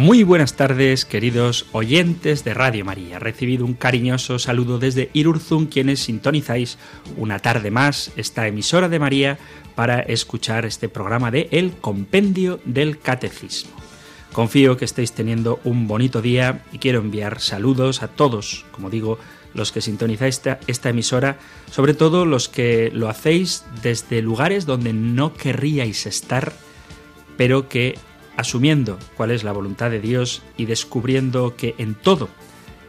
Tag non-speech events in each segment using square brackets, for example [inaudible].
Muy buenas tardes, queridos oyentes de Radio María. Recibido un cariñoso saludo desde Irurzun, quienes sintonizáis una tarde más esta emisora de María para escuchar este programa de El Compendio del Catecismo. Confío que estéis teniendo un bonito día y quiero enviar saludos a todos, como digo, los que sintonizáis esta, esta, emisora, sobre todo los que lo hacéis desde lugares donde no querríais estar, pero que asumiendo cuál es la voluntad de Dios y descubriendo que en todo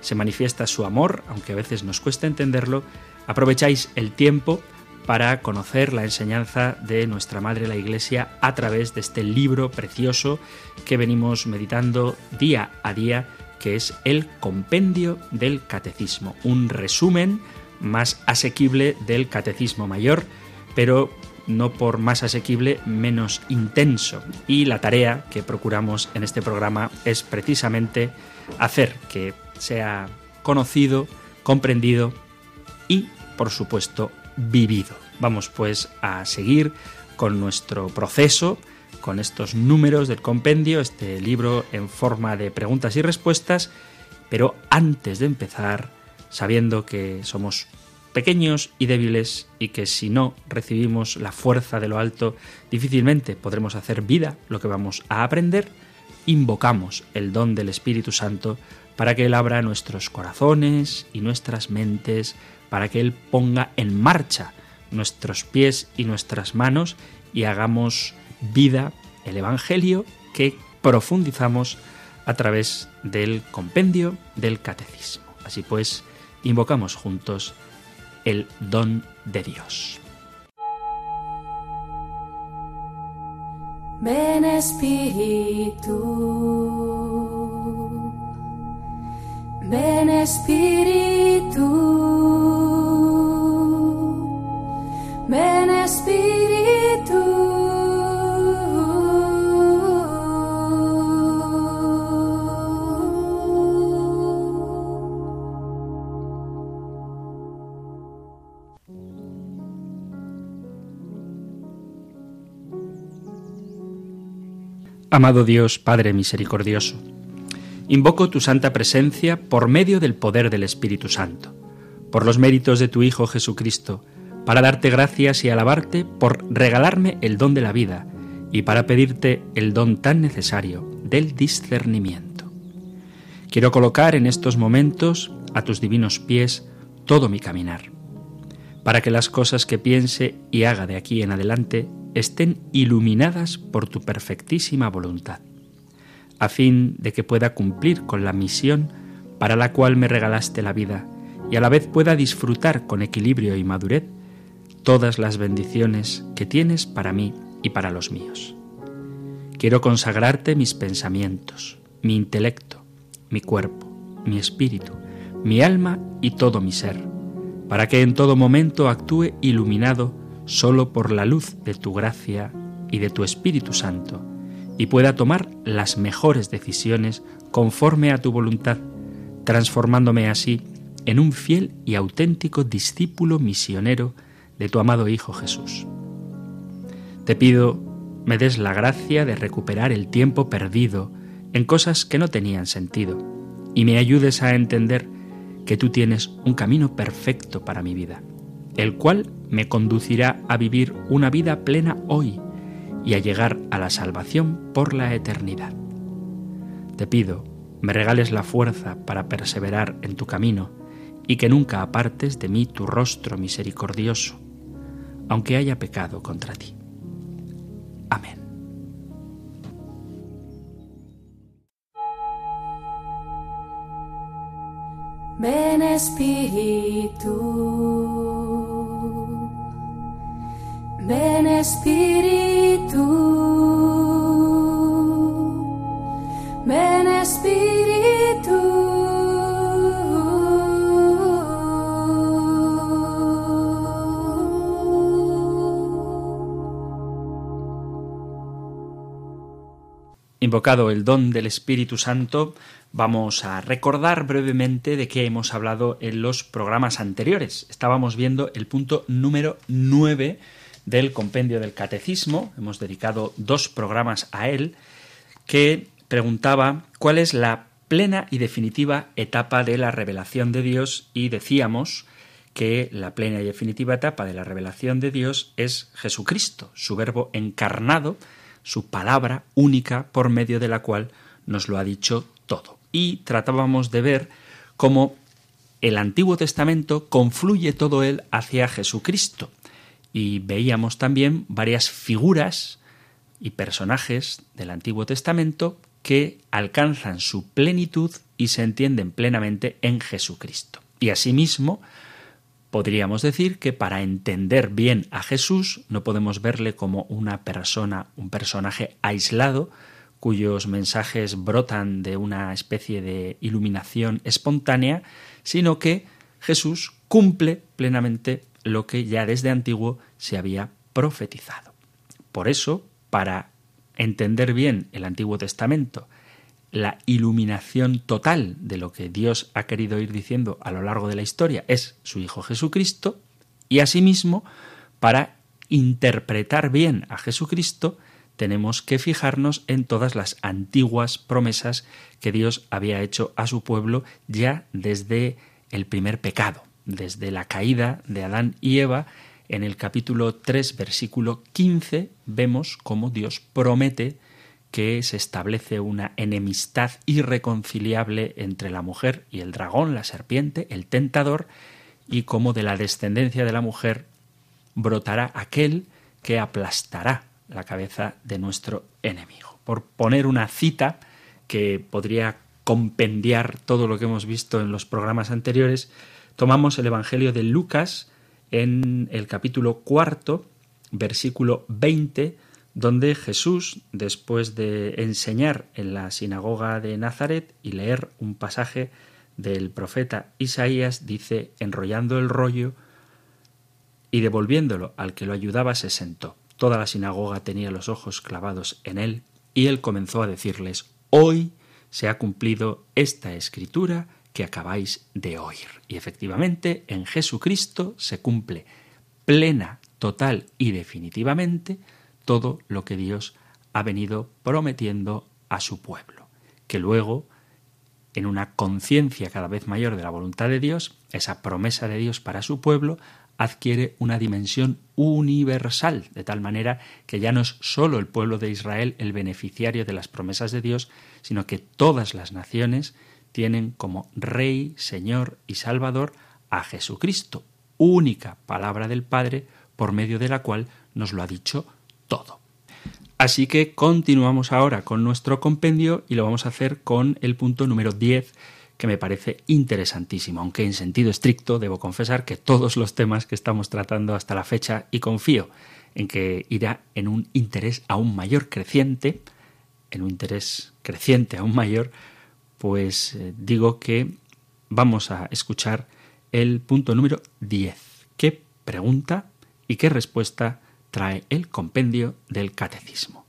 se manifiesta su amor, aunque a veces nos cuesta entenderlo, aprovecháis el tiempo para conocer la enseñanza de nuestra Madre la Iglesia a través de este libro precioso que venimos meditando día a día, que es el Compendio del Catecismo, un resumen más asequible del Catecismo Mayor, pero no por más asequible, menos intenso. Y la tarea que procuramos en este programa es precisamente hacer que sea conocido, comprendido y, por supuesto, vivido. Vamos pues a seguir con nuestro proceso, con estos números del compendio, este libro en forma de preguntas y respuestas, pero antes de empezar, sabiendo que somos pequeños y débiles y que si no recibimos la fuerza de lo alto difícilmente podremos hacer vida lo que vamos a aprender, invocamos el don del Espíritu Santo para que Él abra nuestros corazones y nuestras mentes, para que Él ponga en marcha nuestros pies y nuestras manos y hagamos vida el Evangelio que profundizamos a través del compendio del catecismo. Así pues, invocamos juntos el don de Dios. Ven Espíritu, ven Espíritu, ven Espíritu. Amado Dios, Padre misericordioso, invoco tu santa presencia por medio del poder del Espíritu Santo, por los méritos de tu Hijo Jesucristo, para darte gracias y alabarte por regalarme el don de la vida y para pedirte el don tan necesario del discernimiento. Quiero colocar en estos momentos a tus divinos pies todo mi caminar, para que las cosas que piense y haga de aquí en adelante estén iluminadas por tu perfectísima voluntad, a fin de que pueda cumplir con la misión para la cual me regalaste la vida y a la vez pueda disfrutar con equilibrio y madurez todas las bendiciones que tienes para mí y para los míos. Quiero consagrarte mis pensamientos, mi intelecto, mi cuerpo, mi espíritu, mi alma y todo mi ser, para que en todo momento actúe iluminado solo por la luz de tu gracia y de tu Espíritu Santo, y pueda tomar las mejores decisiones conforme a tu voluntad, transformándome así en un fiel y auténtico discípulo misionero de tu amado Hijo Jesús. Te pido me des la gracia de recuperar el tiempo perdido en cosas que no tenían sentido y me ayudes a entender que tú tienes un camino perfecto para mi vida el cual me conducirá a vivir una vida plena hoy y a llegar a la salvación por la eternidad. Te pido, me regales la fuerza para perseverar en tu camino y que nunca apartes de mí tu rostro misericordioso, aunque haya pecado contra ti. Amén. Ven Espíritu. Ven Espíritu, ven Espíritu. invocado el don del Espíritu Santo, vamos a recordar brevemente de qué hemos hablado en los programas anteriores. Estábamos viendo el punto número 9 del compendio del Catecismo, hemos dedicado dos programas a él, que preguntaba cuál es la plena y definitiva etapa de la revelación de Dios y decíamos que la plena y definitiva etapa de la revelación de Dios es Jesucristo, su verbo encarnado, su palabra única por medio de la cual nos lo ha dicho todo. Y tratábamos de ver cómo el Antiguo Testamento confluye todo él hacia Jesucristo. Y veíamos también varias figuras y personajes del Antiguo Testamento que alcanzan su plenitud y se entienden plenamente en Jesucristo. Y asimismo, podríamos decir que para entender bien a Jesús no podemos verle como una persona, un personaje aislado, cuyos mensajes brotan de una especie de iluminación espontánea, sino que Jesús cumple plenamente lo que ya desde antiguo se había profetizado. Por eso, para entender bien el Antiguo Testamento, la iluminación total de lo que Dios ha querido ir diciendo a lo largo de la historia es su Hijo Jesucristo, y asimismo, para interpretar bien a Jesucristo, tenemos que fijarnos en todas las antiguas promesas que Dios había hecho a su pueblo ya desde el primer pecado, desde la caída de Adán y Eva. En el capítulo 3, versículo 15, vemos cómo Dios promete que se establece una enemistad irreconciliable entre la mujer y el dragón, la serpiente, el tentador, y cómo de la descendencia de la mujer brotará aquel que aplastará la cabeza de nuestro enemigo. Por poner una cita que podría compendiar todo lo que hemos visto en los programas anteriores, tomamos el Evangelio de Lucas en el capítulo cuarto, versículo 20, donde Jesús, después de enseñar en la sinagoga de Nazaret y leer un pasaje del profeta Isaías, dice, enrollando el rollo y devolviéndolo al que lo ayudaba, se sentó. Toda la sinagoga tenía los ojos clavados en él, y él comenzó a decirles, Hoy se ha cumplido esta escritura que acabáis de oír. Y efectivamente, en Jesucristo se cumple plena, total y definitivamente todo lo que Dios ha venido prometiendo a su pueblo, que luego, en una conciencia cada vez mayor de la voluntad de Dios, esa promesa de Dios para su pueblo adquiere una dimensión universal, de tal manera que ya no es sólo el pueblo de Israel el beneficiario de las promesas de Dios, sino que todas las naciones tienen como Rey, Señor y Salvador a Jesucristo, única palabra del Padre por medio de la cual nos lo ha dicho todo. Así que continuamos ahora con nuestro compendio y lo vamos a hacer con el punto número 10 que me parece interesantísimo, aunque en sentido estricto debo confesar que todos los temas que estamos tratando hasta la fecha y confío en que irá en un interés aún mayor creciente, en un interés creciente aún mayor, pues eh, digo que vamos a escuchar el punto número 10. ¿Qué pregunta y qué respuesta trae el compendio del catecismo.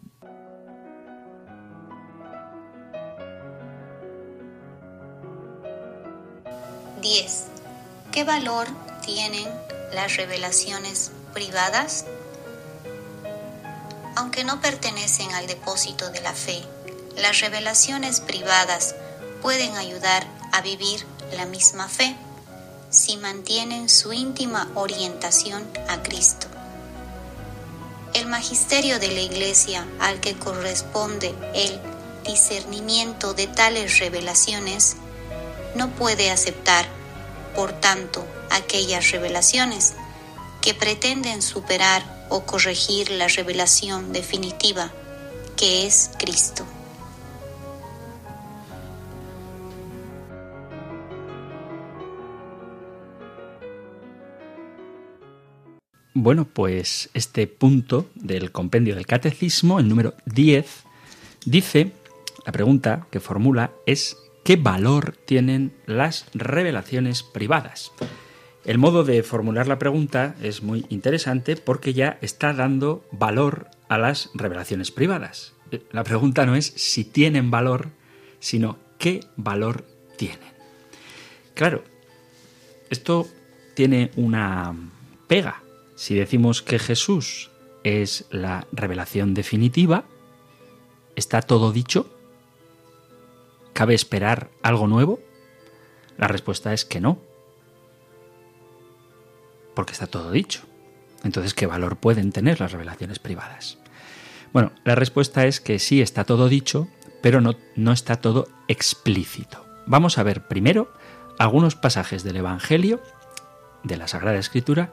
Diez. ¿Qué valor tienen las revelaciones privadas? Aunque no pertenecen al depósito de la fe, las revelaciones privadas pueden ayudar a vivir la misma fe si mantienen su íntima orientación a Cristo. El magisterio de la Iglesia al que corresponde el discernimiento de tales revelaciones no puede aceptar, por tanto, aquellas revelaciones que pretenden superar o corregir la revelación definitiva, que es Cristo. Bueno, pues este punto del compendio del catecismo, el número 10, dice, la pregunta que formula es ¿qué valor tienen las revelaciones privadas? El modo de formular la pregunta es muy interesante porque ya está dando valor a las revelaciones privadas. la pregunta no es si tienen valor, sino qué valor tienen. Claro, esto tiene una pega. Si decimos que Jesús es la revelación definitiva, ¿está todo dicho? ¿Cabe esperar algo nuevo? La respuesta es que no, porque está todo dicho. Entonces, ¿qué valor pueden tener las revelaciones privadas? Bueno, la respuesta es que sí está todo dicho, pero no, no está todo explícito. Vamos a ver primero algunos pasajes del Evangelio, de la Sagrada Escritura,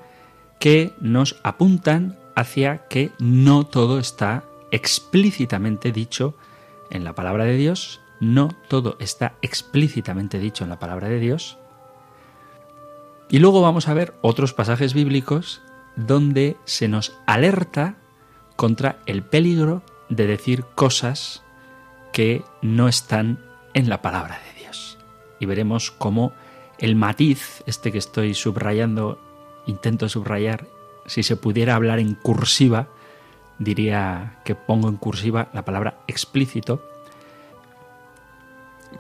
que nos apuntan hacia que no todo está explícitamente dicho en la palabra de Dios, no todo está explícitamente dicho en la palabra de Dios. Y luego vamos a ver otros pasajes bíblicos donde se nos alerta contra el peligro de decir cosas que no están en la palabra de Dios. Y veremos cómo el matiz, este que estoy subrayando, intento subrayar, si se pudiera hablar en cursiva, diría que pongo en cursiva la palabra explícito,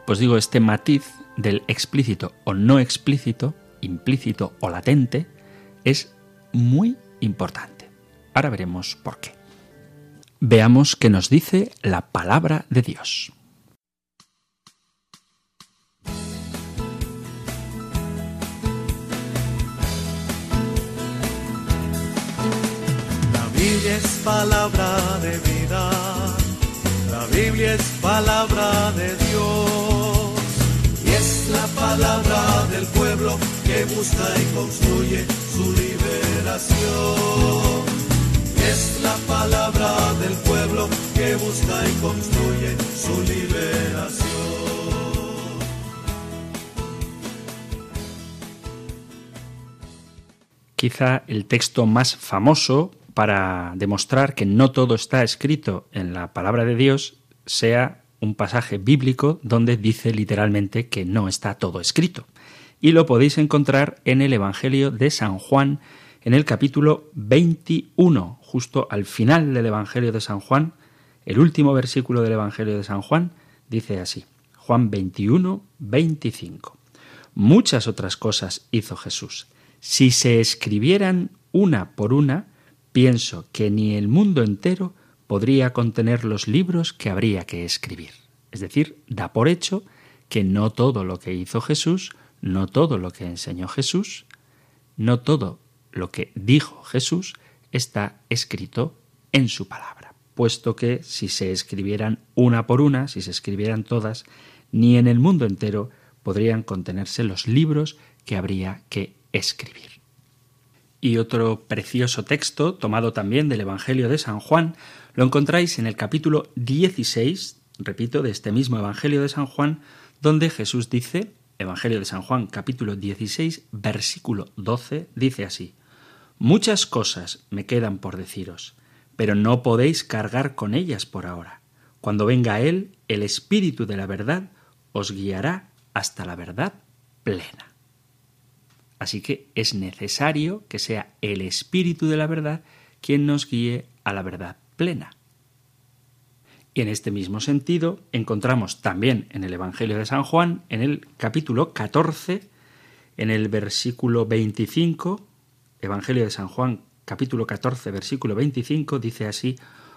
pues digo, este matiz del explícito o no explícito, implícito o latente, es muy importante. Ahora veremos por qué. Veamos qué nos dice la palabra de Dios. Biblia es palabra de vida, la Biblia es palabra de Dios y es la palabra del pueblo que busca y construye su liberación. Es la palabra del pueblo que busca y construye su liberación. Quizá el texto más famoso para demostrar que no todo está escrito en la palabra de Dios sea un pasaje bíblico donde dice literalmente que no está todo escrito. Y lo podéis encontrar en el Evangelio de San Juan, en el capítulo 21, justo al final del Evangelio de San Juan, el último versículo del Evangelio de San Juan, dice así, Juan 21, 25. Muchas otras cosas hizo Jesús. Si se escribieran una por una, pienso que ni el mundo entero podría contener los libros que habría que escribir. Es decir, da por hecho que no todo lo que hizo Jesús, no todo lo que enseñó Jesús, no todo lo que dijo Jesús está escrito en su palabra, puesto que si se escribieran una por una, si se escribieran todas, ni en el mundo entero podrían contenerse los libros que habría que escribir. Y otro precioso texto, tomado también del Evangelio de San Juan, lo encontráis en el capítulo 16, repito, de este mismo Evangelio de San Juan, donde Jesús dice, Evangelio de San Juan, capítulo 16, versículo 12, dice así, Muchas cosas me quedan por deciros, pero no podéis cargar con ellas por ahora. Cuando venga Él, el Espíritu de la verdad os guiará hasta la verdad plena. Así que es necesario que sea el Espíritu de la verdad quien nos guíe a la verdad plena. Y en este mismo sentido encontramos también en el Evangelio de San Juan, en el capítulo 14, en el versículo 25, Evangelio de San Juan, capítulo 14, versículo 25, dice así,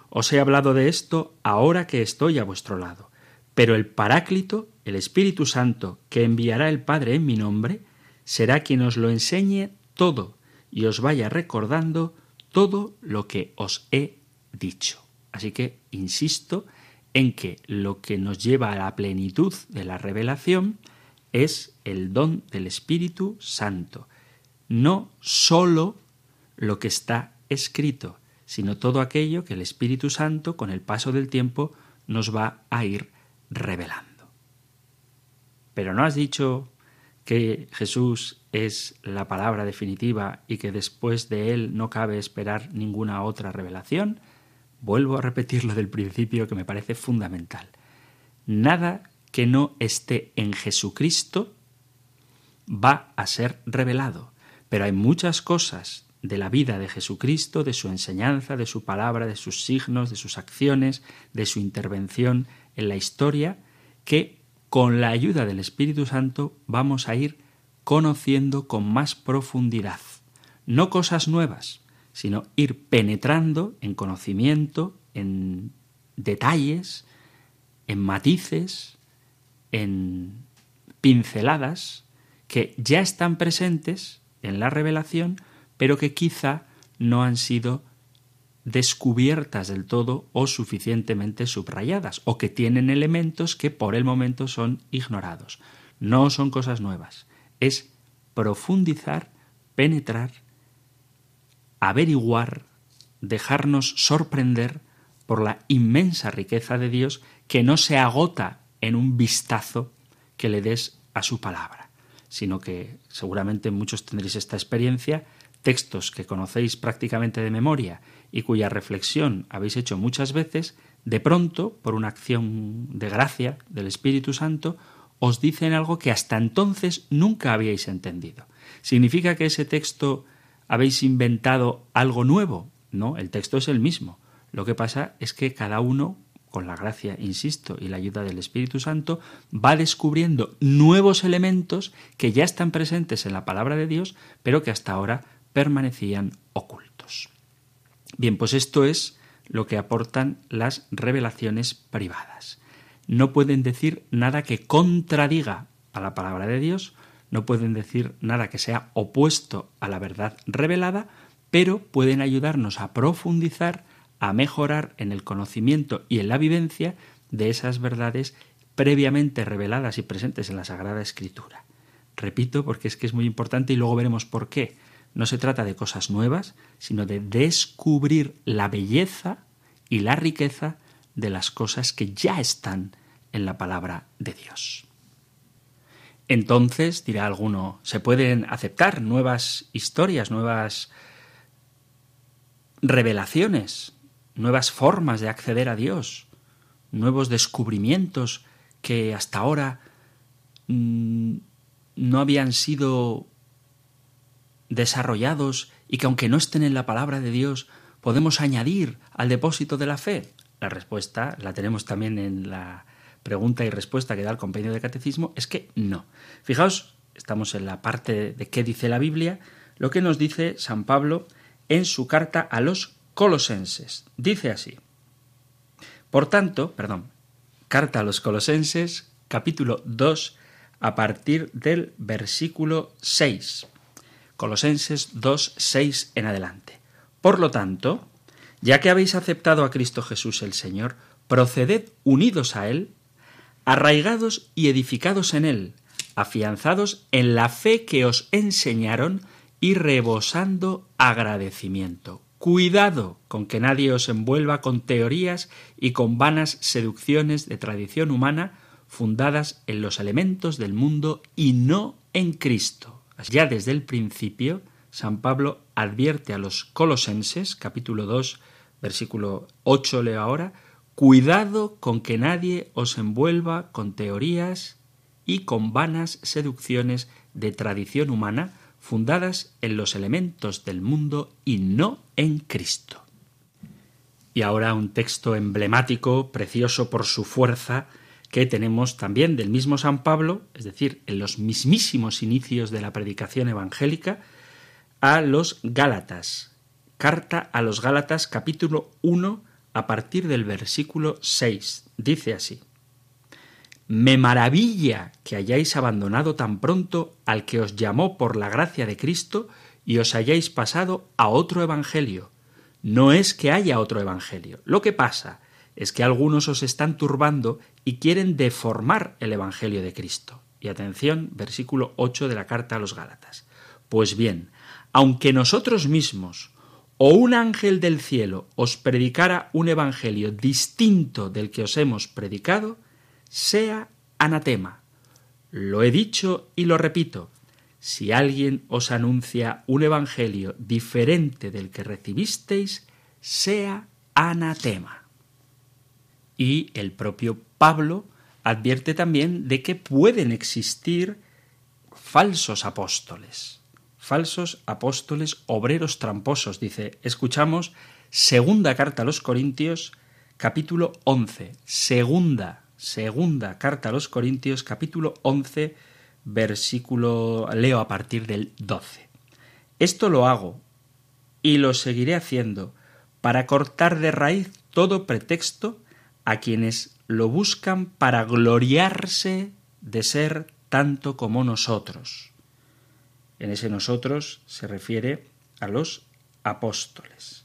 Os he hablado de esto ahora que estoy a vuestro lado, pero el Paráclito, el Espíritu Santo, que enviará el Padre en mi nombre, será quien os lo enseñe todo y os vaya recordando todo lo que os he dicho. Así que insisto en que lo que nos lleva a la plenitud de la revelación es el don del Espíritu Santo, no sólo lo que está escrito, sino todo aquello que el Espíritu Santo, con el paso del tiempo, nos va a ir revelando. Pero no has dicho que Jesús es la palabra definitiva y que después de él no cabe esperar ninguna otra revelación, vuelvo a repetirlo del principio que me parece fundamental. Nada que no esté en Jesucristo va a ser revelado, pero hay muchas cosas de la vida de Jesucristo, de su enseñanza, de su palabra, de sus signos, de sus acciones, de su intervención en la historia, que con la ayuda del Espíritu Santo vamos a ir conociendo con más profundidad. No cosas nuevas, sino ir penetrando en conocimiento, en detalles, en matices, en pinceladas que ya están presentes en la revelación, pero que quizá no han sido descubiertas del todo o suficientemente subrayadas, o que tienen elementos que por el momento son ignorados. No son cosas nuevas, es profundizar, penetrar, averiguar, dejarnos sorprender por la inmensa riqueza de Dios que no se agota en un vistazo que le des a su palabra, sino que seguramente muchos tendréis esta experiencia, textos que conocéis prácticamente de memoria y cuya reflexión habéis hecho muchas veces, de pronto, por una acción de gracia del Espíritu Santo, os dicen algo que hasta entonces nunca habíais entendido. ¿Significa que ese texto habéis inventado algo nuevo? No, el texto es el mismo. Lo que pasa es que cada uno, con la gracia, insisto, y la ayuda del Espíritu Santo, va descubriendo nuevos elementos que ya están presentes en la palabra de Dios, pero que hasta ahora permanecían ocultos. Bien, pues esto es lo que aportan las revelaciones privadas. No pueden decir nada que contradiga a la palabra de Dios, no pueden decir nada que sea opuesto a la verdad revelada, pero pueden ayudarnos a profundizar, a mejorar en el conocimiento y en la vivencia de esas verdades previamente reveladas y presentes en la Sagrada Escritura. Repito, porque es que es muy importante y luego veremos por qué. No se trata de cosas nuevas, sino de descubrir la belleza y la riqueza de las cosas que ya están en la palabra de Dios. Entonces, dirá alguno, se pueden aceptar nuevas historias, nuevas revelaciones, nuevas formas de acceder a Dios, nuevos descubrimientos que hasta ahora mm, no habían sido desarrollados y que aunque no estén en la palabra de Dios, podemos añadir al depósito de la fe? La respuesta la tenemos también en la pregunta y respuesta que da el compendio de catecismo, es que no. Fijaos, estamos en la parte de qué dice la Biblia, lo que nos dice San Pablo en su carta a los colosenses. Dice así. Por tanto, perdón, carta a los colosenses, capítulo 2, a partir del versículo 6. Colosenses 2, 6 en adelante. Por lo tanto, ya que habéis aceptado a Cristo Jesús el Señor, proceded unidos a Él, arraigados y edificados en Él, afianzados en la fe que os enseñaron y rebosando agradecimiento. Cuidado con que nadie os envuelva con teorías y con vanas seducciones de tradición humana fundadas en los elementos del mundo y no en Cristo. Ya desde el principio, San Pablo advierte a los colosenses, capítulo 2, versículo 8 leo ahora, cuidado con que nadie os envuelva con teorías y con vanas seducciones de tradición humana fundadas en los elementos del mundo y no en Cristo. Y ahora un texto emblemático, precioso por su fuerza, que tenemos también del mismo San Pablo, es decir, en los mismísimos inicios de la predicación evangélica, a los Gálatas. Carta a los Gálatas capítulo 1 a partir del versículo 6. Dice así. Me maravilla que hayáis abandonado tan pronto al que os llamó por la gracia de Cristo y os hayáis pasado a otro evangelio. No es que haya otro evangelio. Lo que pasa es que algunos os están turbando y quieren deformar el Evangelio de Cristo. Y atención, versículo 8 de la carta a los Gálatas. Pues bien, aunque nosotros mismos o un ángel del cielo os predicara un Evangelio distinto del que os hemos predicado, sea anatema. Lo he dicho y lo repito. Si alguien os anuncia un Evangelio diferente del que recibisteis, sea anatema. Y el propio Pablo advierte también de que pueden existir falsos apóstoles, falsos apóstoles, obreros tramposos. Dice, escuchamos segunda carta a los Corintios, capítulo 11. Segunda, segunda carta a los Corintios, capítulo 11, versículo, leo a partir del 12. Esto lo hago y lo seguiré haciendo para cortar de raíz todo pretexto a quienes lo buscan para gloriarse de ser tanto como nosotros. En ese nosotros se refiere a los apóstoles.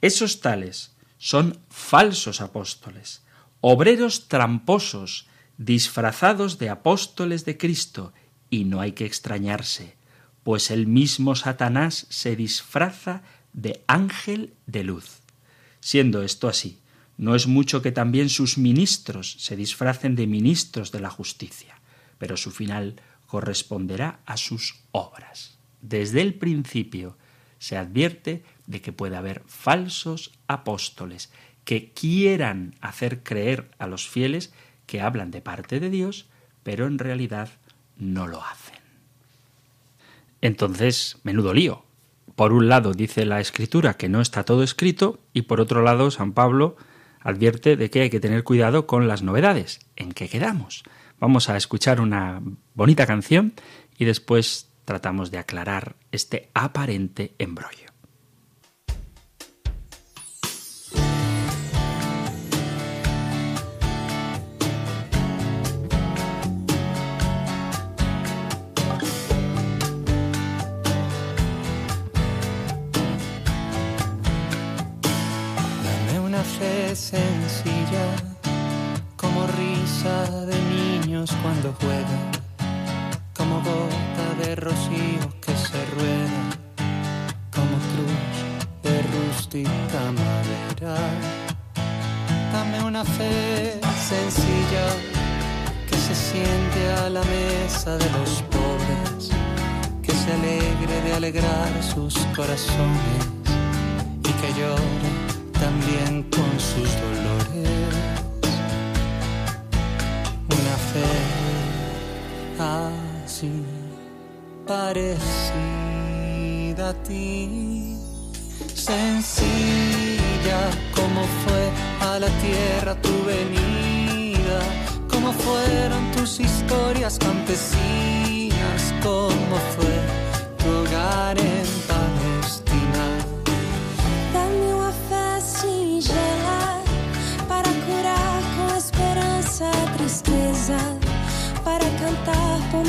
Esos tales son falsos apóstoles, obreros tramposos, disfrazados de apóstoles de Cristo, y no hay que extrañarse, pues el mismo Satanás se disfraza de ángel de luz. Siendo esto así, no es mucho que también sus ministros se disfracen de ministros de la justicia, pero su final corresponderá a sus obras. Desde el principio se advierte de que puede haber falsos apóstoles que quieran hacer creer a los fieles que hablan de parte de Dios, pero en realidad no lo hacen. Entonces, menudo lío. Por un lado dice la escritura que no está todo escrito y por otro lado San Pablo advierte de que hay que tener cuidado con las novedades. ¿En qué quedamos? Vamos a escuchar una bonita canción y después tratamos de aclarar este aparente embrollo. Juegan, como gota de rocío que se rueda, como cruz de rústica madera. Dame una fe sencilla que se siente a la mesa de los pobres, que se alegre de alegrar sus corazones y que llore también con sus dolores. Parecida a ti, sencilla como fue a la tierra tu venida, como fueron tus historias campesinas, como fue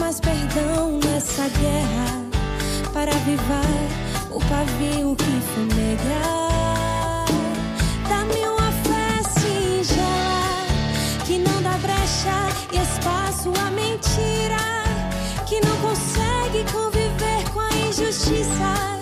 mais perdão nessa guerra, para avivar o pavio que fumega. Dá-me uma fé singela que não dá brecha e espaço à mentira, que não consegue conviver com a injustiça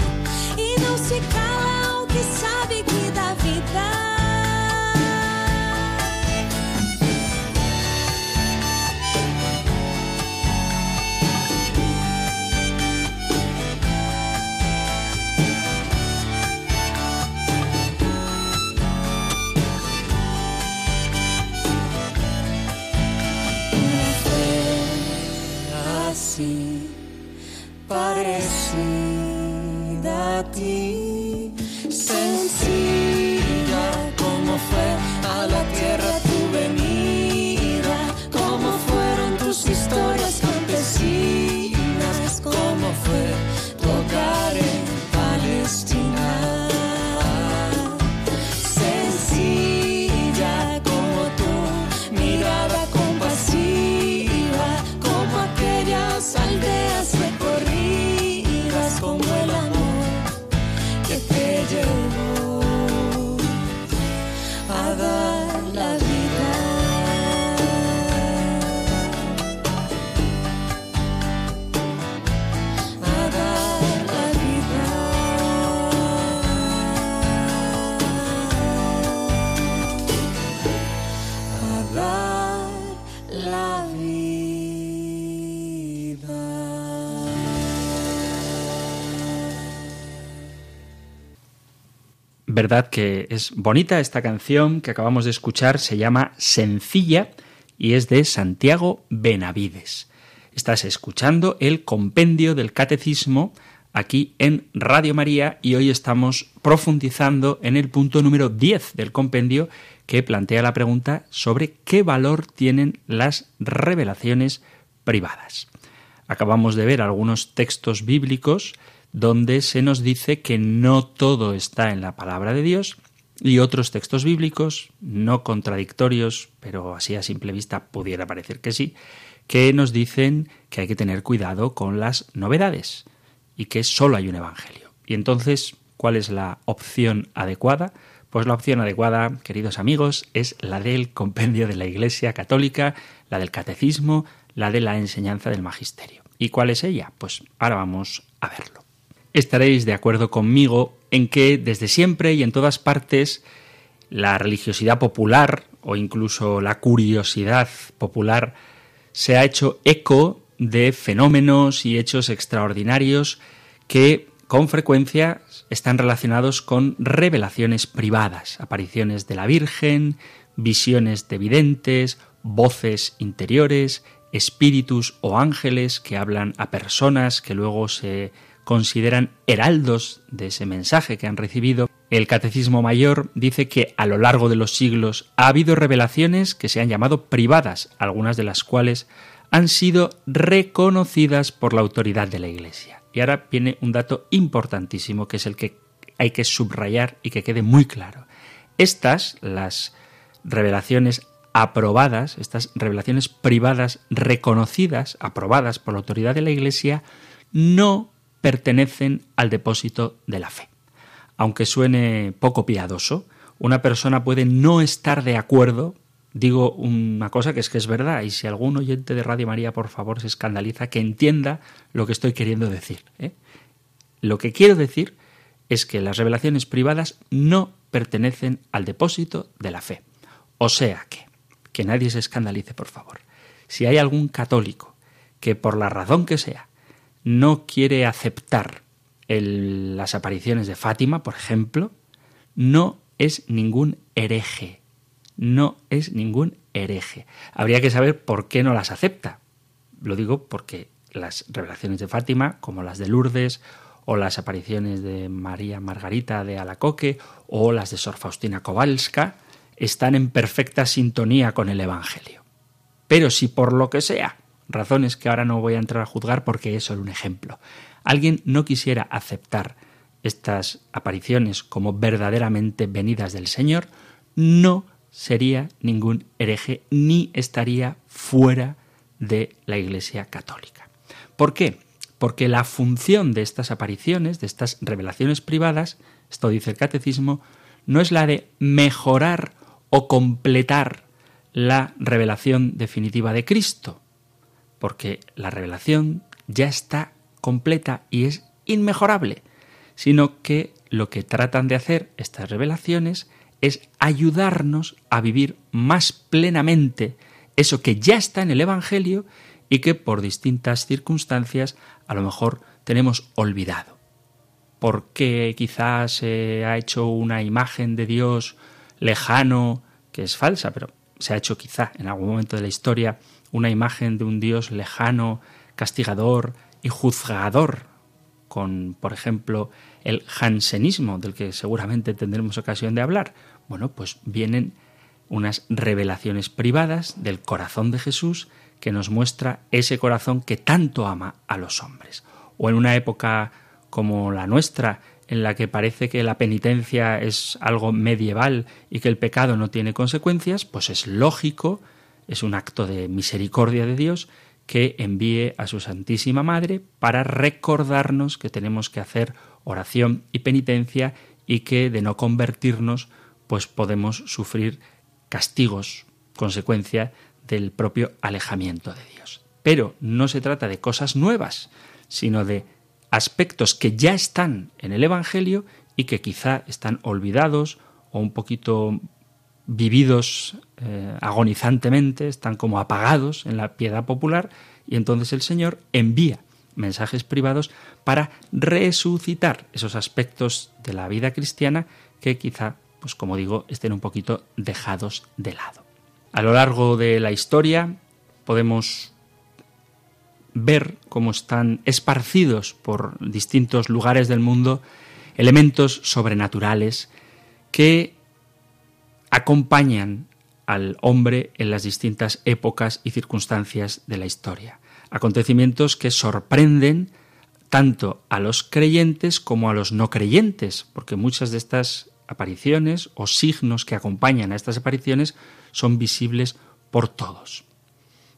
verdad que es bonita esta canción que acabamos de escuchar, se llama Sencilla y es de Santiago Benavides. Estás escuchando el compendio del catecismo aquí en Radio María y hoy estamos profundizando en el punto número 10 del compendio que plantea la pregunta sobre qué valor tienen las revelaciones privadas. Acabamos de ver algunos textos bíblicos donde se nos dice que no todo está en la palabra de Dios y otros textos bíblicos, no contradictorios, pero así a simple vista pudiera parecer que sí, que nos dicen que hay que tener cuidado con las novedades y que solo hay un evangelio. Y entonces, ¿cuál es la opción adecuada? Pues la opción adecuada, queridos amigos, es la del compendio de la Iglesia Católica, la del Catecismo, la de la enseñanza del Magisterio. ¿Y cuál es ella? Pues ahora vamos a verlo. Estaréis de acuerdo conmigo en que desde siempre y en todas partes la religiosidad popular o incluso la curiosidad popular se ha hecho eco de fenómenos y hechos extraordinarios que con frecuencia están relacionados con revelaciones privadas, apariciones de la Virgen, visiones de videntes, voces interiores, espíritus o ángeles que hablan a personas que luego se consideran heraldos de ese mensaje que han recibido. El Catecismo Mayor dice que a lo largo de los siglos ha habido revelaciones que se han llamado privadas, algunas de las cuales han sido reconocidas por la autoridad de la Iglesia. Y ahora viene un dato importantísimo que es el que hay que subrayar y que quede muy claro. Estas, las revelaciones aprobadas, estas revelaciones privadas reconocidas, aprobadas por la autoridad de la Iglesia, no pertenecen al depósito de la fe. Aunque suene poco piadoso, una persona puede no estar de acuerdo digo una cosa que es que es verdad, y si algún oyente de Radio María, por favor, se escandaliza, que entienda lo que estoy queriendo decir. ¿eh? Lo que quiero decir es que las revelaciones privadas no pertenecen al depósito de la fe. O sea que, que nadie se escandalice, por favor. Si hay algún católico que por la razón que sea no quiere aceptar las apariciones de Fátima, por ejemplo, no es ningún hereje no es ningún hereje. Habría que saber por qué no las acepta. Lo digo porque las revelaciones de Fátima, como las de Lourdes, o las apariciones de María Margarita de Alacoque, o las de Sor Faustina Kowalska, están en perfecta sintonía con el Evangelio. Pero si por lo que sea, razones que ahora no voy a entrar a juzgar porque es solo un ejemplo, alguien no quisiera aceptar estas apariciones como verdaderamente venidas del Señor, no sería ningún hereje ni estaría fuera de la Iglesia Católica. ¿Por qué? Porque la función de estas apariciones, de estas revelaciones privadas, esto dice el catecismo, no es la de mejorar o completar la revelación definitiva de Cristo, porque la revelación ya está completa y es inmejorable, sino que lo que tratan de hacer estas revelaciones es ayudarnos a vivir más plenamente eso que ya está en el Evangelio y que por distintas circunstancias a lo mejor tenemos olvidado. Porque quizás se ha hecho una imagen de Dios lejano, que es falsa, pero se ha hecho quizá en algún momento de la historia una imagen de un Dios lejano, castigador y juzgador, con, por ejemplo, el jansenismo, del que seguramente tendremos ocasión de hablar. Bueno, pues vienen unas revelaciones privadas del corazón de Jesús que nos muestra ese corazón que tanto ama a los hombres. O en una época como la nuestra, en la que parece que la penitencia es algo medieval y que el pecado no tiene consecuencias, pues es lógico, es un acto de misericordia de Dios que envíe a su Santísima Madre para recordarnos que tenemos que hacer oración y penitencia y que de no convertirnos pues podemos sufrir castigos, consecuencia del propio alejamiento de Dios. Pero no se trata de cosas nuevas, sino de aspectos que ya están en el Evangelio y que quizá están olvidados o un poquito vividos eh, agonizantemente, están como apagados en la piedad popular y entonces el Señor envía mensajes privados para resucitar esos aspectos de la vida cristiana que quizá, pues como digo, estén un poquito dejados de lado. A lo largo de la historia podemos ver cómo están esparcidos por distintos lugares del mundo elementos sobrenaturales que acompañan al hombre en las distintas épocas y circunstancias de la historia. Acontecimientos que sorprenden tanto a los creyentes como a los no creyentes, porque muchas de estas apariciones o signos que acompañan a estas apariciones son visibles por todos.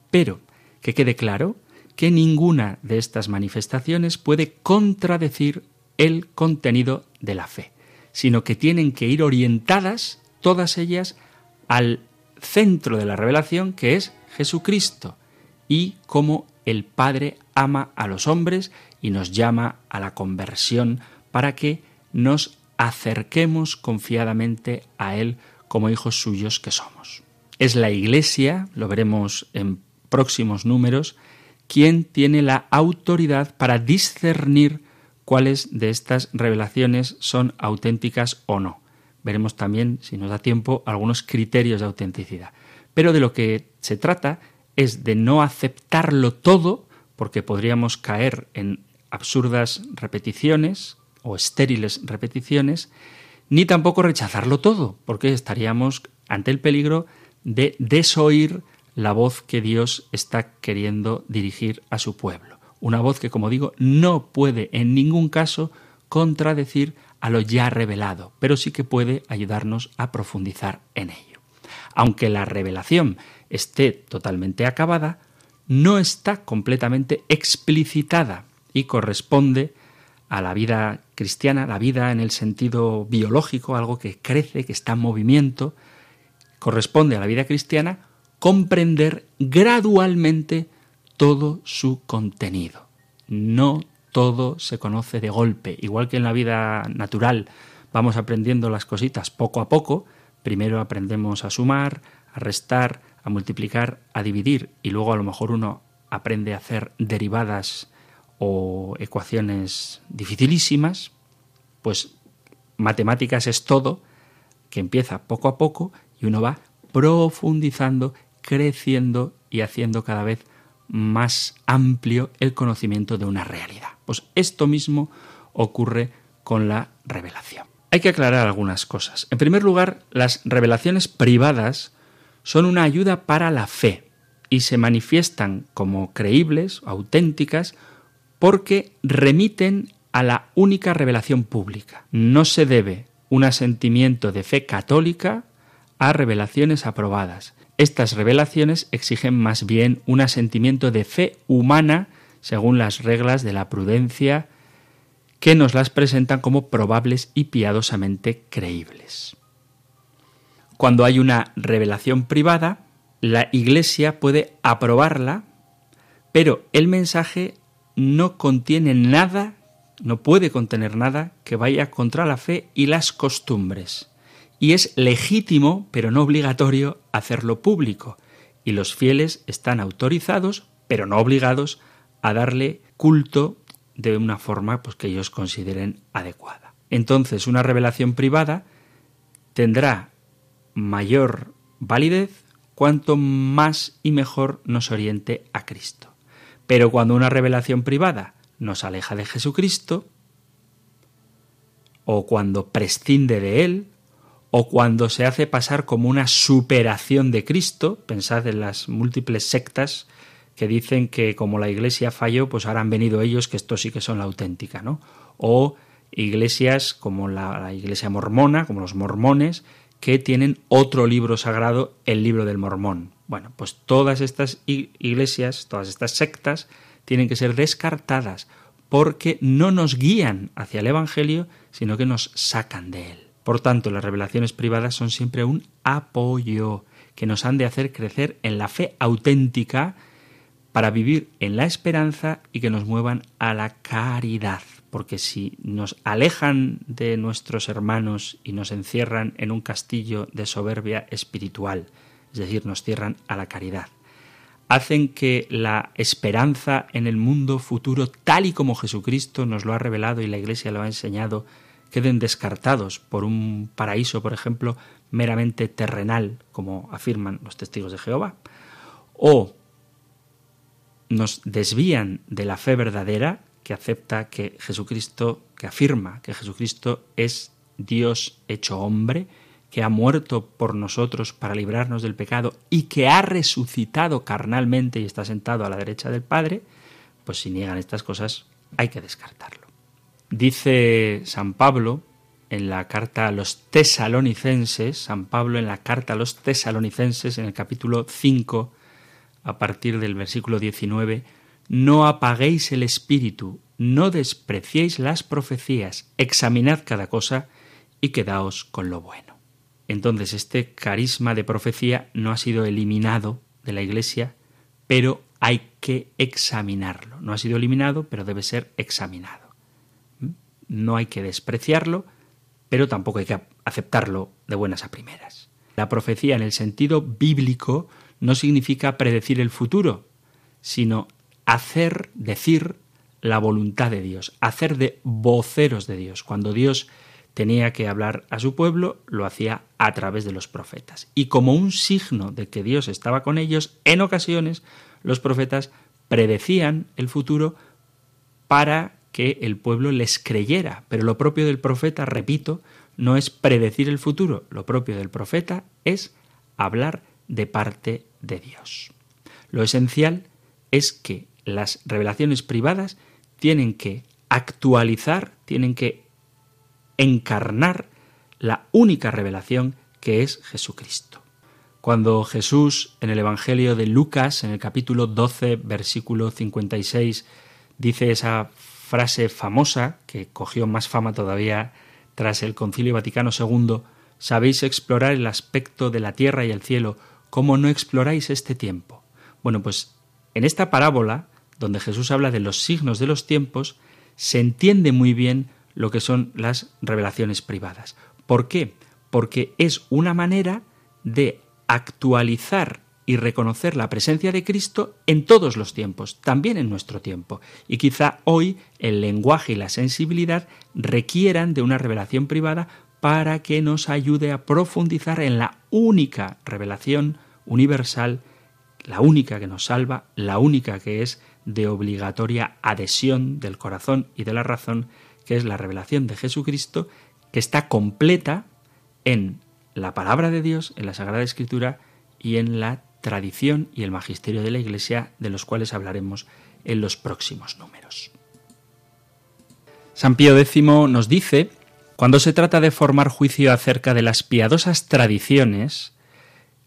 Pero que quede claro que ninguna de estas manifestaciones puede contradecir el contenido de la fe, sino que tienen que ir orientadas todas ellas al centro de la revelación que es Jesucristo y cómo el Padre ama a los hombres y nos llama a la conversión para que nos acerquemos confiadamente a Él como hijos suyos que somos. Es la Iglesia, lo veremos en próximos números, quien tiene la autoridad para discernir cuáles de estas revelaciones son auténticas o no. Veremos también, si nos da tiempo, algunos criterios de autenticidad. Pero de lo que se trata es de no aceptarlo todo, porque podríamos caer en absurdas repeticiones o estériles repeticiones, ni tampoco rechazarlo todo, porque estaríamos ante el peligro de desoír la voz que Dios está queriendo dirigir a su pueblo. Una voz que, como digo, no puede en ningún caso contradecir a lo ya revelado, pero sí que puede ayudarnos a profundizar en ello. Aunque la revelación esté totalmente acabada, no está completamente explicitada y corresponde a la vida cristiana, la vida en el sentido biológico, algo que crece, que está en movimiento, corresponde a la vida cristiana comprender gradualmente todo su contenido. No todo se conoce de golpe, igual que en la vida natural vamos aprendiendo las cositas poco a poco, primero aprendemos a sumar, a restar, a multiplicar, a dividir y luego a lo mejor uno aprende a hacer derivadas o ecuaciones dificilísimas, pues matemáticas es todo, que empieza poco a poco y uno va profundizando, creciendo y haciendo cada vez más amplio el conocimiento de una realidad. Pues esto mismo ocurre con la revelación. Hay que aclarar algunas cosas. En primer lugar, las revelaciones privadas son una ayuda para la fe y se manifiestan como creíbles, auténticas, porque remiten a la única revelación pública. No se debe un asentimiento de fe católica a revelaciones aprobadas. Estas revelaciones exigen más bien un asentimiento de fe humana según las reglas de la prudencia que nos las presentan como probables y piadosamente creíbles. Cuando hay una revelación privada, la Iglesia puede aprobarla, pero el mensaje no contiene nada, no puede contener nada que vaya contra la fe y las costumbres. Y es legítimo, pero no obligatorio, hacerlo público. Y los fieles están autorizados, pero no obligados, a darle culto de una forma pues, que ellos consideren adecuada. Entonces, una revelación privada tendrá mayor validez cuanto más y mejor nos oriente a Cristo. Pero cuando una revelación privada nos aleja de Jesucristo, o cuando prescinde de Él, o cuando se hace pasar como una superación de Cristo, pensad en las múltiples sectas que dicen que como la Iglesia falló, pues ahora han venido ellos, que esto sí que son la auténtica, ¿no? O iglesias como la Iglesia mormona, como los mormones, que tienen otro libro sagrado, el libro del mormón. Bueno, pues todas estas iglesias, todas estas sectas, tienen que ser descartadas porque no nos guían hacia el Evangelio, sino que nos sacan de él. Por tanto, las revelaciones privadas son siempre un apoyo que nos han de hacer crecer en la fe auténtica para vivir en la esperanza y que nos muevan a la caridad. Porque si nos alejan de nuestros hermanos y nos encierran en un castillo de soberbia espiritual, es decir, nos cierran a la caridad. Hacen que la esperanza en el mundo futuro, tal y como Jesucristo nos lo ha revelado y la Iglesia lo ha enseñado, queden descartados por un paraíso, por ejemplo, meramente terrenal, como afirman los testigos de Jehová, o nos desvían de la fe verdadera que acepta que Jesucristo, que afirma que Jesucristo es Dios hecho hombre, que ha muerto por nosotros para librarnos del pecado y que ha resucitado carnalmente y está sentado a la derecha del Padre, pues si niegan estas cosas hay que descartarlo. Dice San Pablo en la carta a los tesalonicenses, San Pablo en la carta a los tesalonicenses en el capítulo 5, a partir del versículo 19, no apaguéis el espíritu, no despreciéis las profecías, examinad cada cosa y quedaos con lo bueno. Entonces este carisma de profecía no ha sido eliminado de la Iglesia, pero hay que examinarlo. No ha sido eliminado, pero debe ser examinado. No hay que despreciarlo, pero tampoco hay que aceptarlo de buenas a primeras. La profecía en el sentido bíblico no significa predecir el futuro, sino hacer, decir la voluntad de Dios, hacer de voceros de Dios. Cuando Dios tenía que hablar a su pueblo, lo hacía a través de los profetas. Y como un signo de que Dios estaba con ellos, en ocasiones los profetas predecían el futuro para que el pueblo les creyera. Pero lo propio del profeta, repito, no es predecir el futuro, lo propio del profeta es hablar de parte de Dios. Lo esencial es que las revelaciones privadas tienen que actualizar, tienen que encarnar la única revelación que es Jesucristo. Cuando Jesús en el Evangelio de Lucas, en el capítulo 12, versículo 56, dice esa frase famosa que cogió más fama todavía tras el Concilio Vaticano II, sabéis explorar el aspecto de la tierra y el cielo, ¿cómo no exploráis este tiempo? Bueno, pues en esta parábola, donde Jesús habla de los signos de los tiempos, se entiende muy bien lo que son las revelaciones privadas. ¿Por qué? Porque es una manera de actualizar y reconocer la presencia de Cristo en todos los tiempos, también en nuestro tiempo. Y quizá hoy el lenguaje y la sensibilidad requieran de una revelación privada para que nos ayude a profundizar en la única revelación universal, la única que nos salva, la única que es de obligatoria adhesión del corazón y de la razón, que es la revelación de Jesucristo, que está completa en la palabra de Dios, en la Sagrada Escritura y en la tradición y el magisterio de la Iglesia, de los cuales hablaremos en los próximos números. San Pío X nos dice, cuando se trata de formar juicio acerca de las piadosas tradiciones,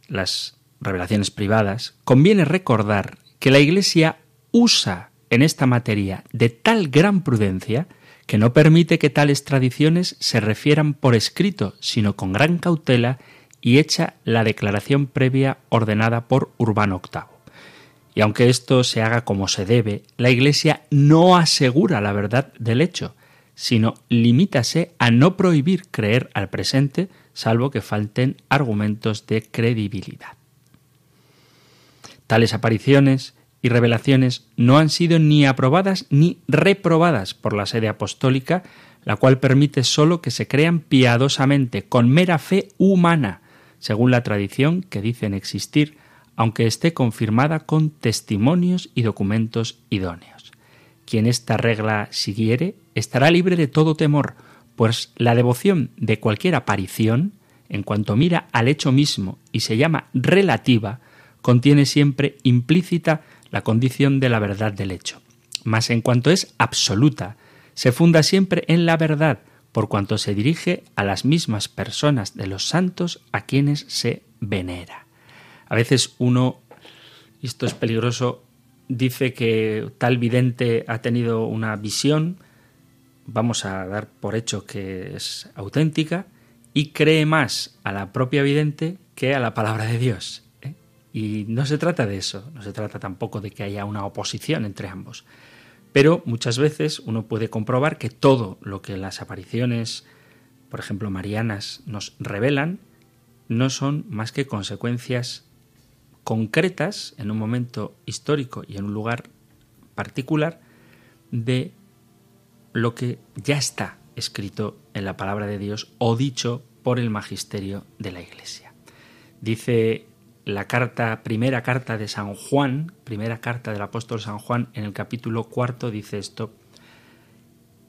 las revelaciones privadas, conviene recordar que la Iglesia usa en esta materia de tal gran prudencia que no permite que tales tradiciones se refieran por escrito, sino con gran cautela y hecha la declaración previa ordenada por Urbano VIII. Y aunque esto se haga como se debe, la Iglesia no asegura la verdad del hecho, sino limítase a no prohibir creer al presente, salvo que falten argumentos de credibilidad. Tales apariciones y revelaciones no han sido ni aprobadas ni reprobadas por la sede apostólica, la cual permite sólo que se crean piadosamente, con mera fe humana, según la tradición que dicen existir, aunque esté confirmada con testimonios y documentos idóneos. Quien esta regla siguiere estará libre de todo temor, pues la devoción de cualquier aparición, en cuanto mira al hecho mismo y se llama relativa, contiene siempre implícita la condición de la verdad del hecho. Mas en cuanto es absoluta, se funda siempre en la verdad, por cuanto se dirige a las mismas personas de los santos a quienes se venera. A veces uno, y esto es peligroso, dice que tal vidente ha tenido una visión, vamos a dar por hecho que es auténtica, y cree más a la propia vidente que a la palabra de Dios. Y no se trata de eso, no se trata tampoco de que haya una oposición entre ambos. Pero muchas veces uno puede comprobar que todo lo que las apariciones, por ejemplo, marianas, nos revelan, no son más que consecuencias concretas en un momento histórico y en un lugar particular de lo que ya está escrito en la palabra de Dios o dicho por el magisterio de la Iglesia. Dice la carta, primera carta de San Juan, primera carta del apóstol San Juan, en el capítulo cuarto dice esto.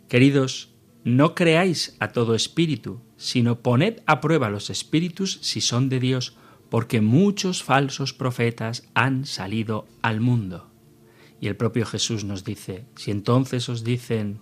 Queridos, no creáis a todo espíritu, sino poned a prueba los espíritus si son de Dios, porque muchos falsos profetas han salido al mundo. Y el propio Jesús nos dice, si entonces os dicen,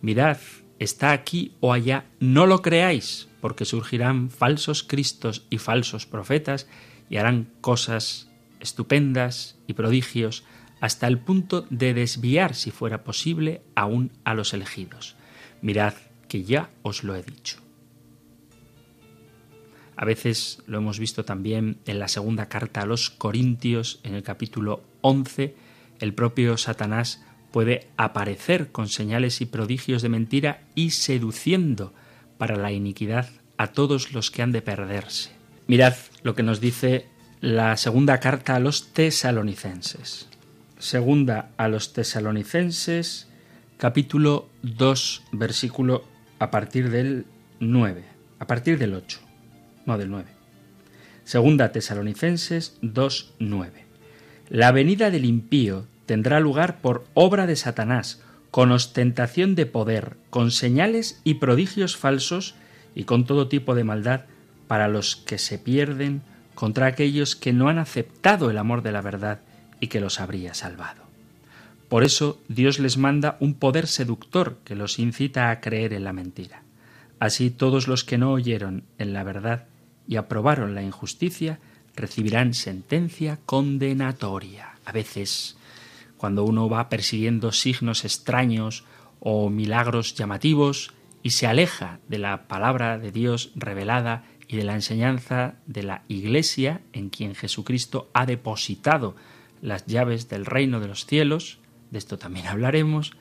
mirad, está aquí o allá, no lo creáis, porque surgirán falsos cristos y falsos profetas y harán cosas estupendas y prodigios hasta el punto de desviar, si fuera posible, aún a los elegidos. Mirad que ya os lo he dicho. A veces lo hemos visto también en la segunda carta a los Corintios, en el capítulo 11, el propio Satanás puede aparecer con señales y prodigios de mentira y seduciendo para la iniquidad a todos los que han de perderse. Mirad lo que nos dice la segunda carta a los tesalonicenses. Segunda a los tesalonicenses, capítulo 2, versículo a partir del 9, a partir del 8, no del 9. Segunda tesalonicenses 2, 9. La venida del impío tendrá lugar por obra de Satanás, con ostentación de poder, con señales y prodigios falsos y con todo tipo de maldad para los que se pierden contra aquellos que no han aceptado el amor de la verdad y que los habría salvado. Por eso Dios les manda un poder seductor que los incita a creer en la mentira. Así todos los que no oyeron en la verdad y aprobaron la injusticia recibirán sentencia condenatoria. A veces cuando uno va persiguiendo signos extraños o milagros llamativos y se aleja de la palabra de Dios revelada y de la enseñanza de la Iglesia en quien Jesucristo ha depositado las llaves del reino de los cielos, de esto también hablaremos,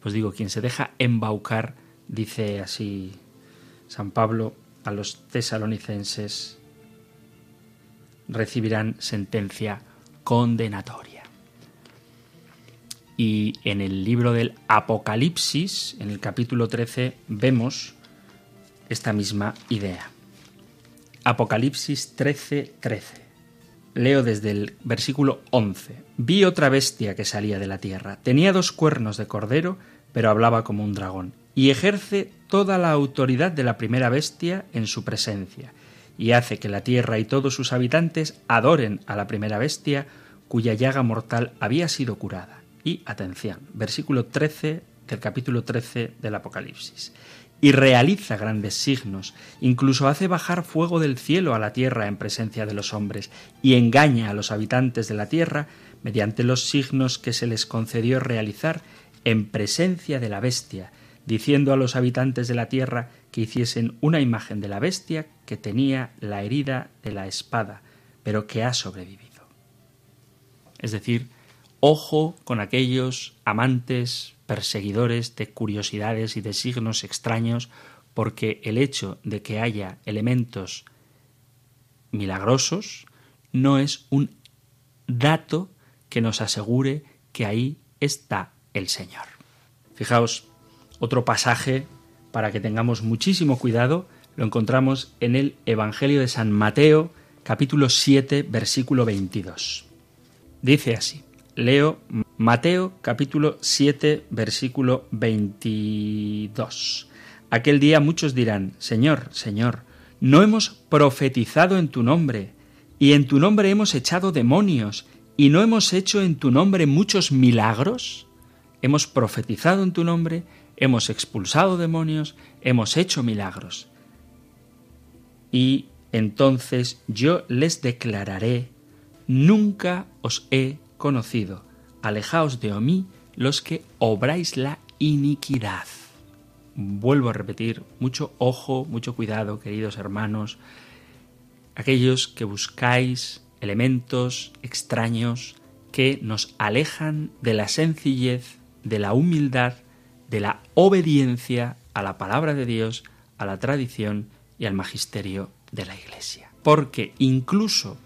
pues digo, quien se deja embaucar, dice así San Pablo a los tesalonicenses, recibirán sentencia condenatoria. Y en el libro del Apocalipsis, en el capítulo 13, vemos esta misma idea. Apocalipsis 13, 13. Leo desde el versículo 11. Vi otra bestia que salía de la tierra. Tenía dos cuernos de cordero, pero hablaba como un dragón. Y ejerce toda la autoridad de la primera bestia en su presencia. Y hace que la tierra y todos sus habitantes adoren a la primera bestia, cuya llaga mortal había sido curada y atención, versículo 13 del capítulo 13 del Apocalipsis. Y realiza grandes signos, incluso hace bajar fuego del cielo a la tierra en presencia de los hombres, y engaña a los habitantes de la tierra mediante los signos que se les concedió realizar en presencia de la bestia, diciendo a los habitantes de la tierra que hiciesen una imagen de la bestia que tenía la herida de la espada, pero que ha sobrevivido. Es decir, Ojo con aquellos amantes, perseguidores de curiosidades y de signos extraños, porque el hecho de que haya elementos milagrosos no es un dato que nos asegure que ahí está el Señor. Fijaos, otro pasaje para que tengamos muchísimo cuidado lo encontramos en el Evangelio de San Mateo, capítulo 7, versículo 22. Dice así, Leo Mateo capítulo 7 versículo 22. Aquel día muchos dirán, Señor, Señor, ¿no hemos profetizado en tu nombre? Y en tu nombre hemos echado demonios, y no hemos hecho en tu nombre muchos milagros? Hemos profetizado en tu nombre, hemos expulsado demonios, hemos hecho milagros. Y entonces yo les declararé, nunca os he conocido. Alejaos de mí los que obráis la iniquidad. Vuelvo a repetir, mucho ojo, mucho cuidado, queridos hermanos, aquellos que buscáis elementos extraños que nos alejan de la sencillez, de la humildad, de la obediencia a la palabra de Dios, a la tradición y al magisterio de la Iglesia. Porque incluso,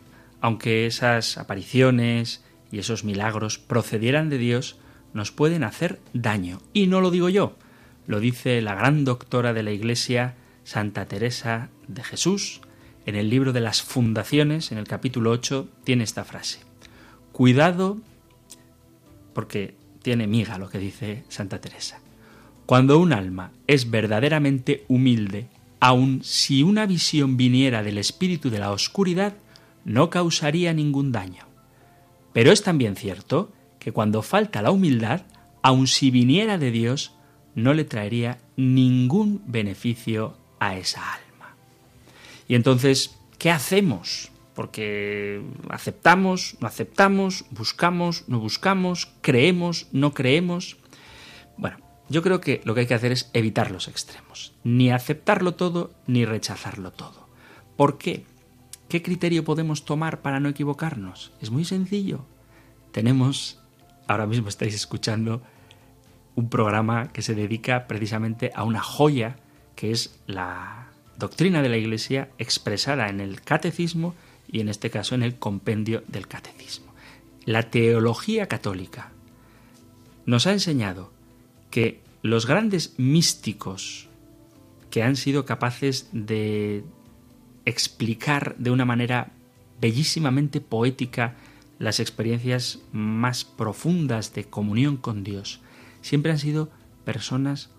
aunque esas apariciones, y esos milagros procedieran de Dios, nos pueden hacer daño. Y no lo digo yo, lo dice la gran doctora de la Iglesia, Santa Teresa de Jesús, en el libro de las fundaciones, en el capítulo 8, tiene esta frase. Cuidado, porque tiene miga lo que dice Santa Teresa. Cuando un alma es verdaderamente humilde, aun si una visión viniera del espíritu de la oscuridad, no causaría ningún daño. Pero es también cierto que cuando falta la humildad, aun si viniera de Dios, no le traería ningún beneficio a esa alma. Y entonces, ¿qué hacemos? Porque aceptamos, no aceptamos, buscamos, no buscamos, creemos, no creemos. Bueno, yo creo que lo que hay que hacer es evitar los extremos. Ni aceptarlo todo, ni rechazarlo todo. ¿Por qué? ¿Qué criterio podemos tomar para no equivocarnos? Es muy sencillo. Tenemos, ahora mismo estáis escuchando un programa que se dedica precisamente a una joya que es la doctrina de la Iglesia expresada en el catecismo y en este caso en el compendio del catecismo. La teología católica nos ha enseñado que los grandes místicos que han sido capaces de explicar de una manera bellísimamente poética las experiencias más profundas de comunión con Dios, siempre han sido personas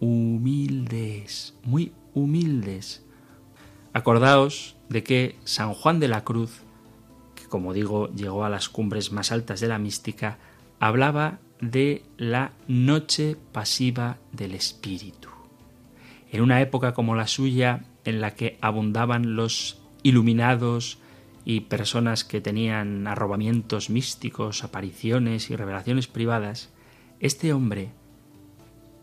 humildes, muy humildes. Acordaos de que San Juan de la Cruz, que como digo llegó a las cumbres más altas de la mística, hablaba de la noche pasiva del espíritu. En una época como la suya, en la que abundaban los iluminados y personas que tenían arrobamientos místicos, apariciones y revelaciones privadas, este hombre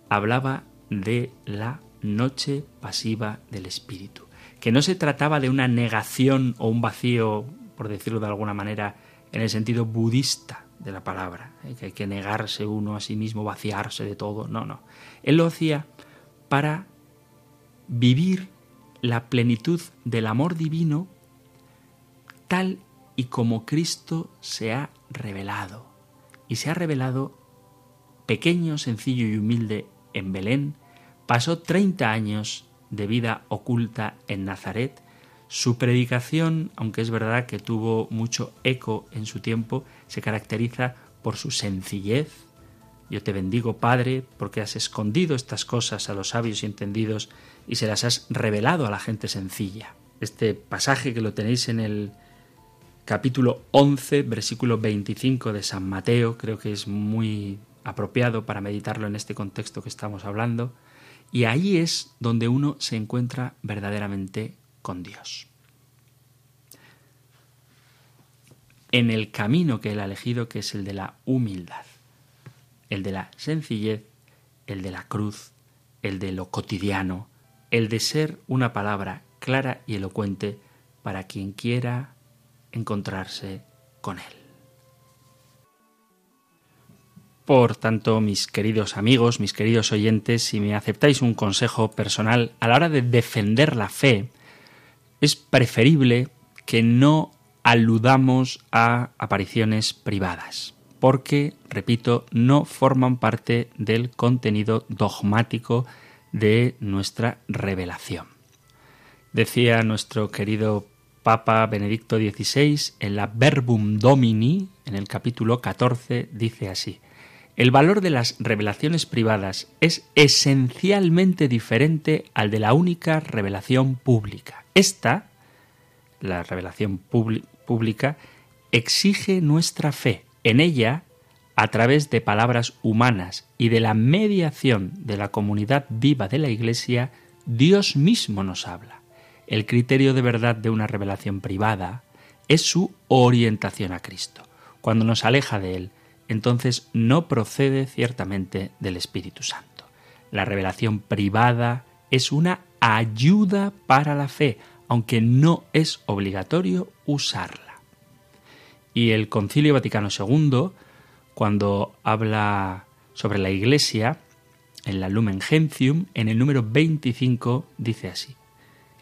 hablaba de la noche pasiva del espíritu, que no se trataba de una negación o un vacío, por decirlo de alguna manera, en el sentido budista de la palabra, ¿eh? que hay que negarse uno a sí mismo, vaciarse de todo, no, no. Él lo hacía para vivir la plenitud del amor divino tal y como Cristo se ha revelado. Y se ha revelado pequeño, sencillo y humilde en Belén, pasó 30 años de vida oculta en Nazaret. Su predicación, aunque es verdad que tuvo mucho eco en su tiempo, se caracteriza por su sencillez. Yo te bendigo, Padre, porque has escondido estas cosas a los sabios y entendidos y se las has revelado a la gente sencilla. Este pasaje que lo tenéis en el capítulo 11, versículo 25 de San Mateo, creo que es muy apropiado para meditarlo en este contexto que estamos hablando, y ahí es donde uno se encuentra verdaderamente con Dios. En el camino que él ha elegido, que es el de la humildad, el de la sencillez, el de la cruz, el de lo cotidiano, el de ser una palabra clara y elocuente para quien quiera encontrarse con Él. Por tanto, mis queridos amigos, mis queridos oyentes, si me aceptáis un consejo personal a la hora de defender la fe, es preferible que no aludamos a apariciones privadas, porque, repito, no forman parte del contenido dogmático de nuestra revelación. Decía nuestro querido Papa Benedicto XVI en la Verbum Domini, en el capítulo 14, dice así, el valor de las revelaciones privadas es esencialmente diferente al de la única revelación pública. Esta, la revelación pública, exige nuestra fe. En ella a través de palabras humanas y de la mediación de la comunidad viva de la Iglesia, Dios mismo nos habla. El criterio de verdad de una revelación privada es su orientación a Cristo. Cuando nos aleja de Él, entonces no procede ciertamente del Espíritu Santo. La revelación privada es una ayuda para la fe, aunque no es obligatorio usarla. Y el Concilio Vaticano II cuando habla sobre la Iglesia, en la Lumen Gentium, en el número 25, dice así,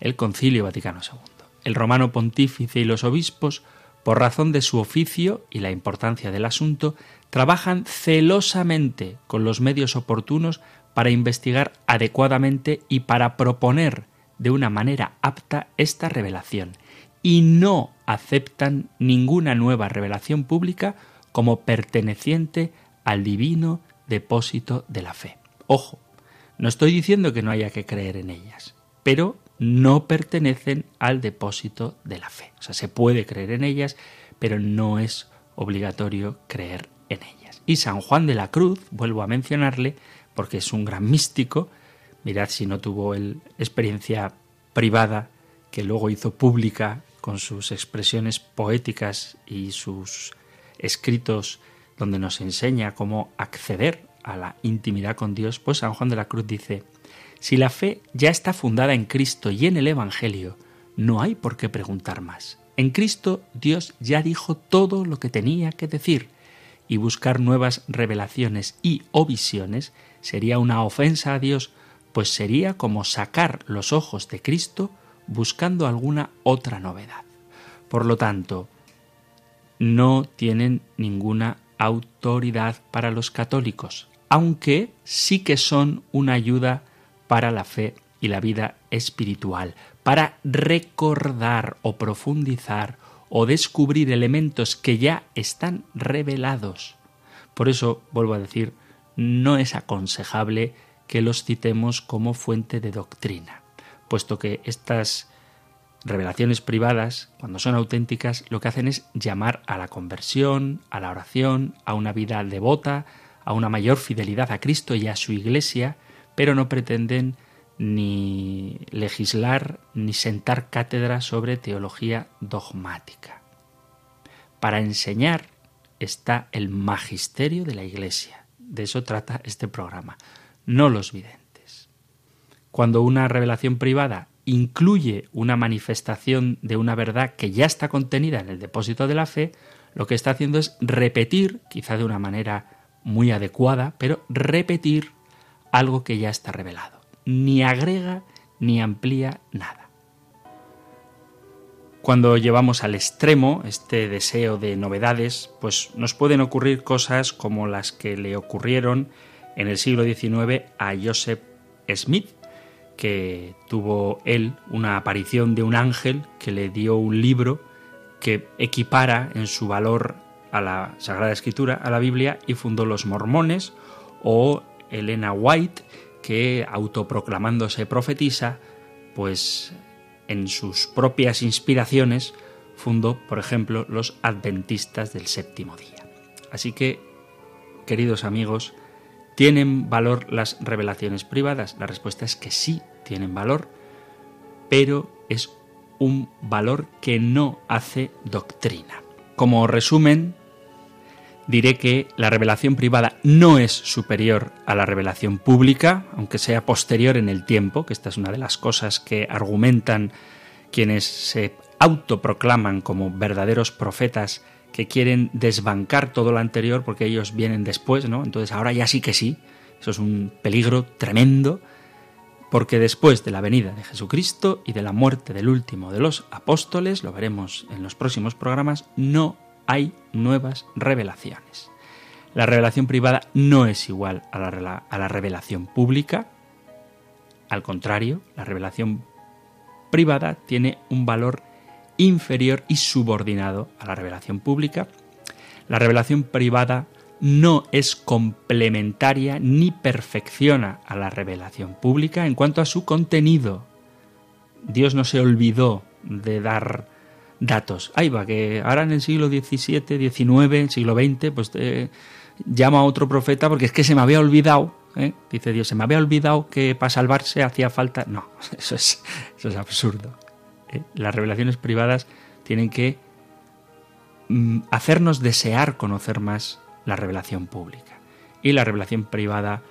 el Concilio Vaticano II. El romano pontífice y los obispos, por razón de su oficio y la importancia del asunto, trabajan celosamente con los medios oportunos para investigar adecuadamente y para proponer de una manera apta esta revelación y no aceptan ninguna nueva revelación pública como perteneciente al divino depósito de la fe. Ojo, no estoy diciendo que no haya que creer en ellas, pero no pertenecen al depósito de la fe. O sea, se puede creer en ellas, pero no es obligatorio creer en ellas. Y San Juan de la Cruz, vuelvo a mencionarle, porque es un gran místico, mirad si no tuvo el experiencia privada que luego hizo pública con sus expresiones poéticas y sus escritos donde nos enseña cómo acceder a la intimidad con Dios, pues San Juan de la Cruz dice, si la fe ya está fundada en Cristo y en el Evangelio, no hay por qué preguntar más. En Cristo Dios ya dijo todo lo que tenía que decir, y buscar nuevas revelaciones y o visiones sería una ofensa a Dios, pues sería como sacar los ojos de Cristo buscando alguna otra novedad. Por lo tanto, no tienen ninguna autoridad para los católicos, aunque sí que son una ayuda para la fe y la vida espiritual, para recordar o profundizar o descubrir elementos que ya están revelados. Por eso, vuelvo a decir, no es aconsejable que los citemos como fuente de doctrina, puesto que estas revelaciones privadas, cuando son auténticas, lo que hacen es llamar a la conversión, a la oración, a una vida devota, a una mayor fidelidad a Cristo y a su Iglesia, pero no pretenden ni legislar ni sentar cátedra sobre teología dogmática. Para enseñar está el magisterio de la Iglesia. De eso trata este programa, no los videntes. Cuando una revelación privada incluye una manifestación de una verdad que ya está contenida en el depósito de la fe, lo que está haciendo es repetir, quizá de una manera muy adecuada, pero repetir algo que ya está revelado. Ni agrega ni amplía nada. Cuando llevamos al extremo este deseo de novedades, pues nos pueden ocurrir cosas como las que le ocurrieron en el siglo XIX a Joseph Smith, que tuvo él una aparición de un ángel que le dio un libro que equipara en su valor a la Sagrada Escritura, a la Biblia, y fundó los mormones, o Elena White, que autoproclamándose profetisa, pues en sus propias inspiraciones fundó, por ejemplo, los adventistas del séptimo día. Así que, queridos amigos, ¿Tienen valor las revelaciones privadas? La respuesta es que sí, tienen valor, pero es un valor que no hace doctrina. Como resumen, diré que la revelación privada no es superior a la revelación pública, aunque sea posterior en el tiempo, que esta es una de las cosas que argumentan quienes se autoproclaman como verdaderos profetas que quieren desbancar todo lo anterior porque ellos vienen después, ¿no? Entonces ahora ya sí que sí. Eso es un peligro tremendo porque después de la venida de Jesucristo y de la muerte del último de los apóstoles, lo veremos en los próximos programas, no hay nuevas revelaciones. La revelación privada no es igual a la, a la revelación pública. Al contrario, la revelación privada tiene un valor inferior y subordinado a la revelación pública. La revelación privada no es complementaria ni perfecciona a la revelación pública en cuanto a su contenido. Dios no se olvidó de dar datos. Ahí va, que ahora en el siglo XVII, XIX, siglo XX, pues eh, llama a otro profeta porque es que se me había olvidado, ¿eh? dice Dios, se me había olvidado que para salvarse hacía falta. No, [laughs] eso es, eso es absurdo. ¿Eh? las revelaciones privadas tienen que mm, hacernos desear conocer más la revelación pública. Y la revelación privada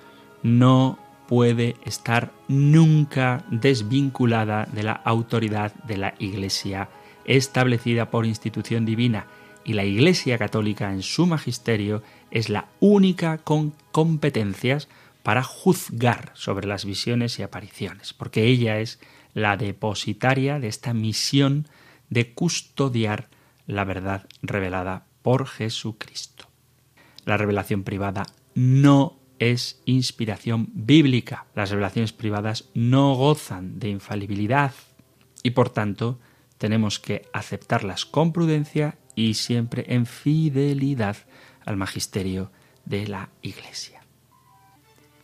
no puede estar nunca desvinculada de la autoridad de la Iglesia establecida por institución divina y la Iglesia católica en su magisterio es la única con competencias para juzgar sobre las visiones y apariciones, porque ella es la depositaria de esta misión de custodiar la verdad revelada por Jesucristo. La revelación privada no es inspiración bíblica. Las revelaciones privadas no gozan de infalibilidad y por tanto tenemos que aceptarlas con prudencia y siempre en fidelidad al magisterio de la Iglesia.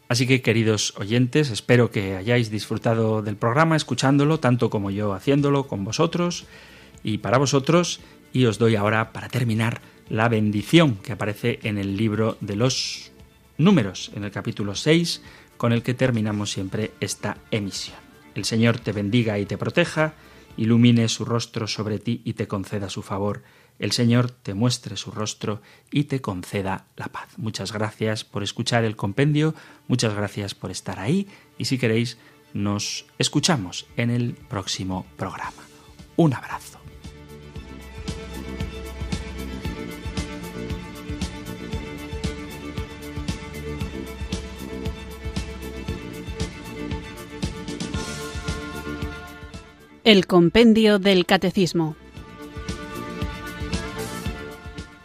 Así que, queridos oyentes, espero que hayáis disfrutado del programa escuchándolo, tanto como yo haciéndolo con vosotros y para vosotros, y os doy ahora, para terminar, la bendición que aparece en el libro de los números, en el capítulo 6, con el que terminamos siempre esta emisión. El Señor te bendiga y te proteja, ilumine su rostro sobre ti y te conceda su favor. El Señor te muestre su rostro y te conceda la paz. Muchas gracias por escuchar el compendio, muchas gracias por estar ahí y si queréis nos escuchamos en el próximo programa. Un abrazo. El Compendio del Catecismo.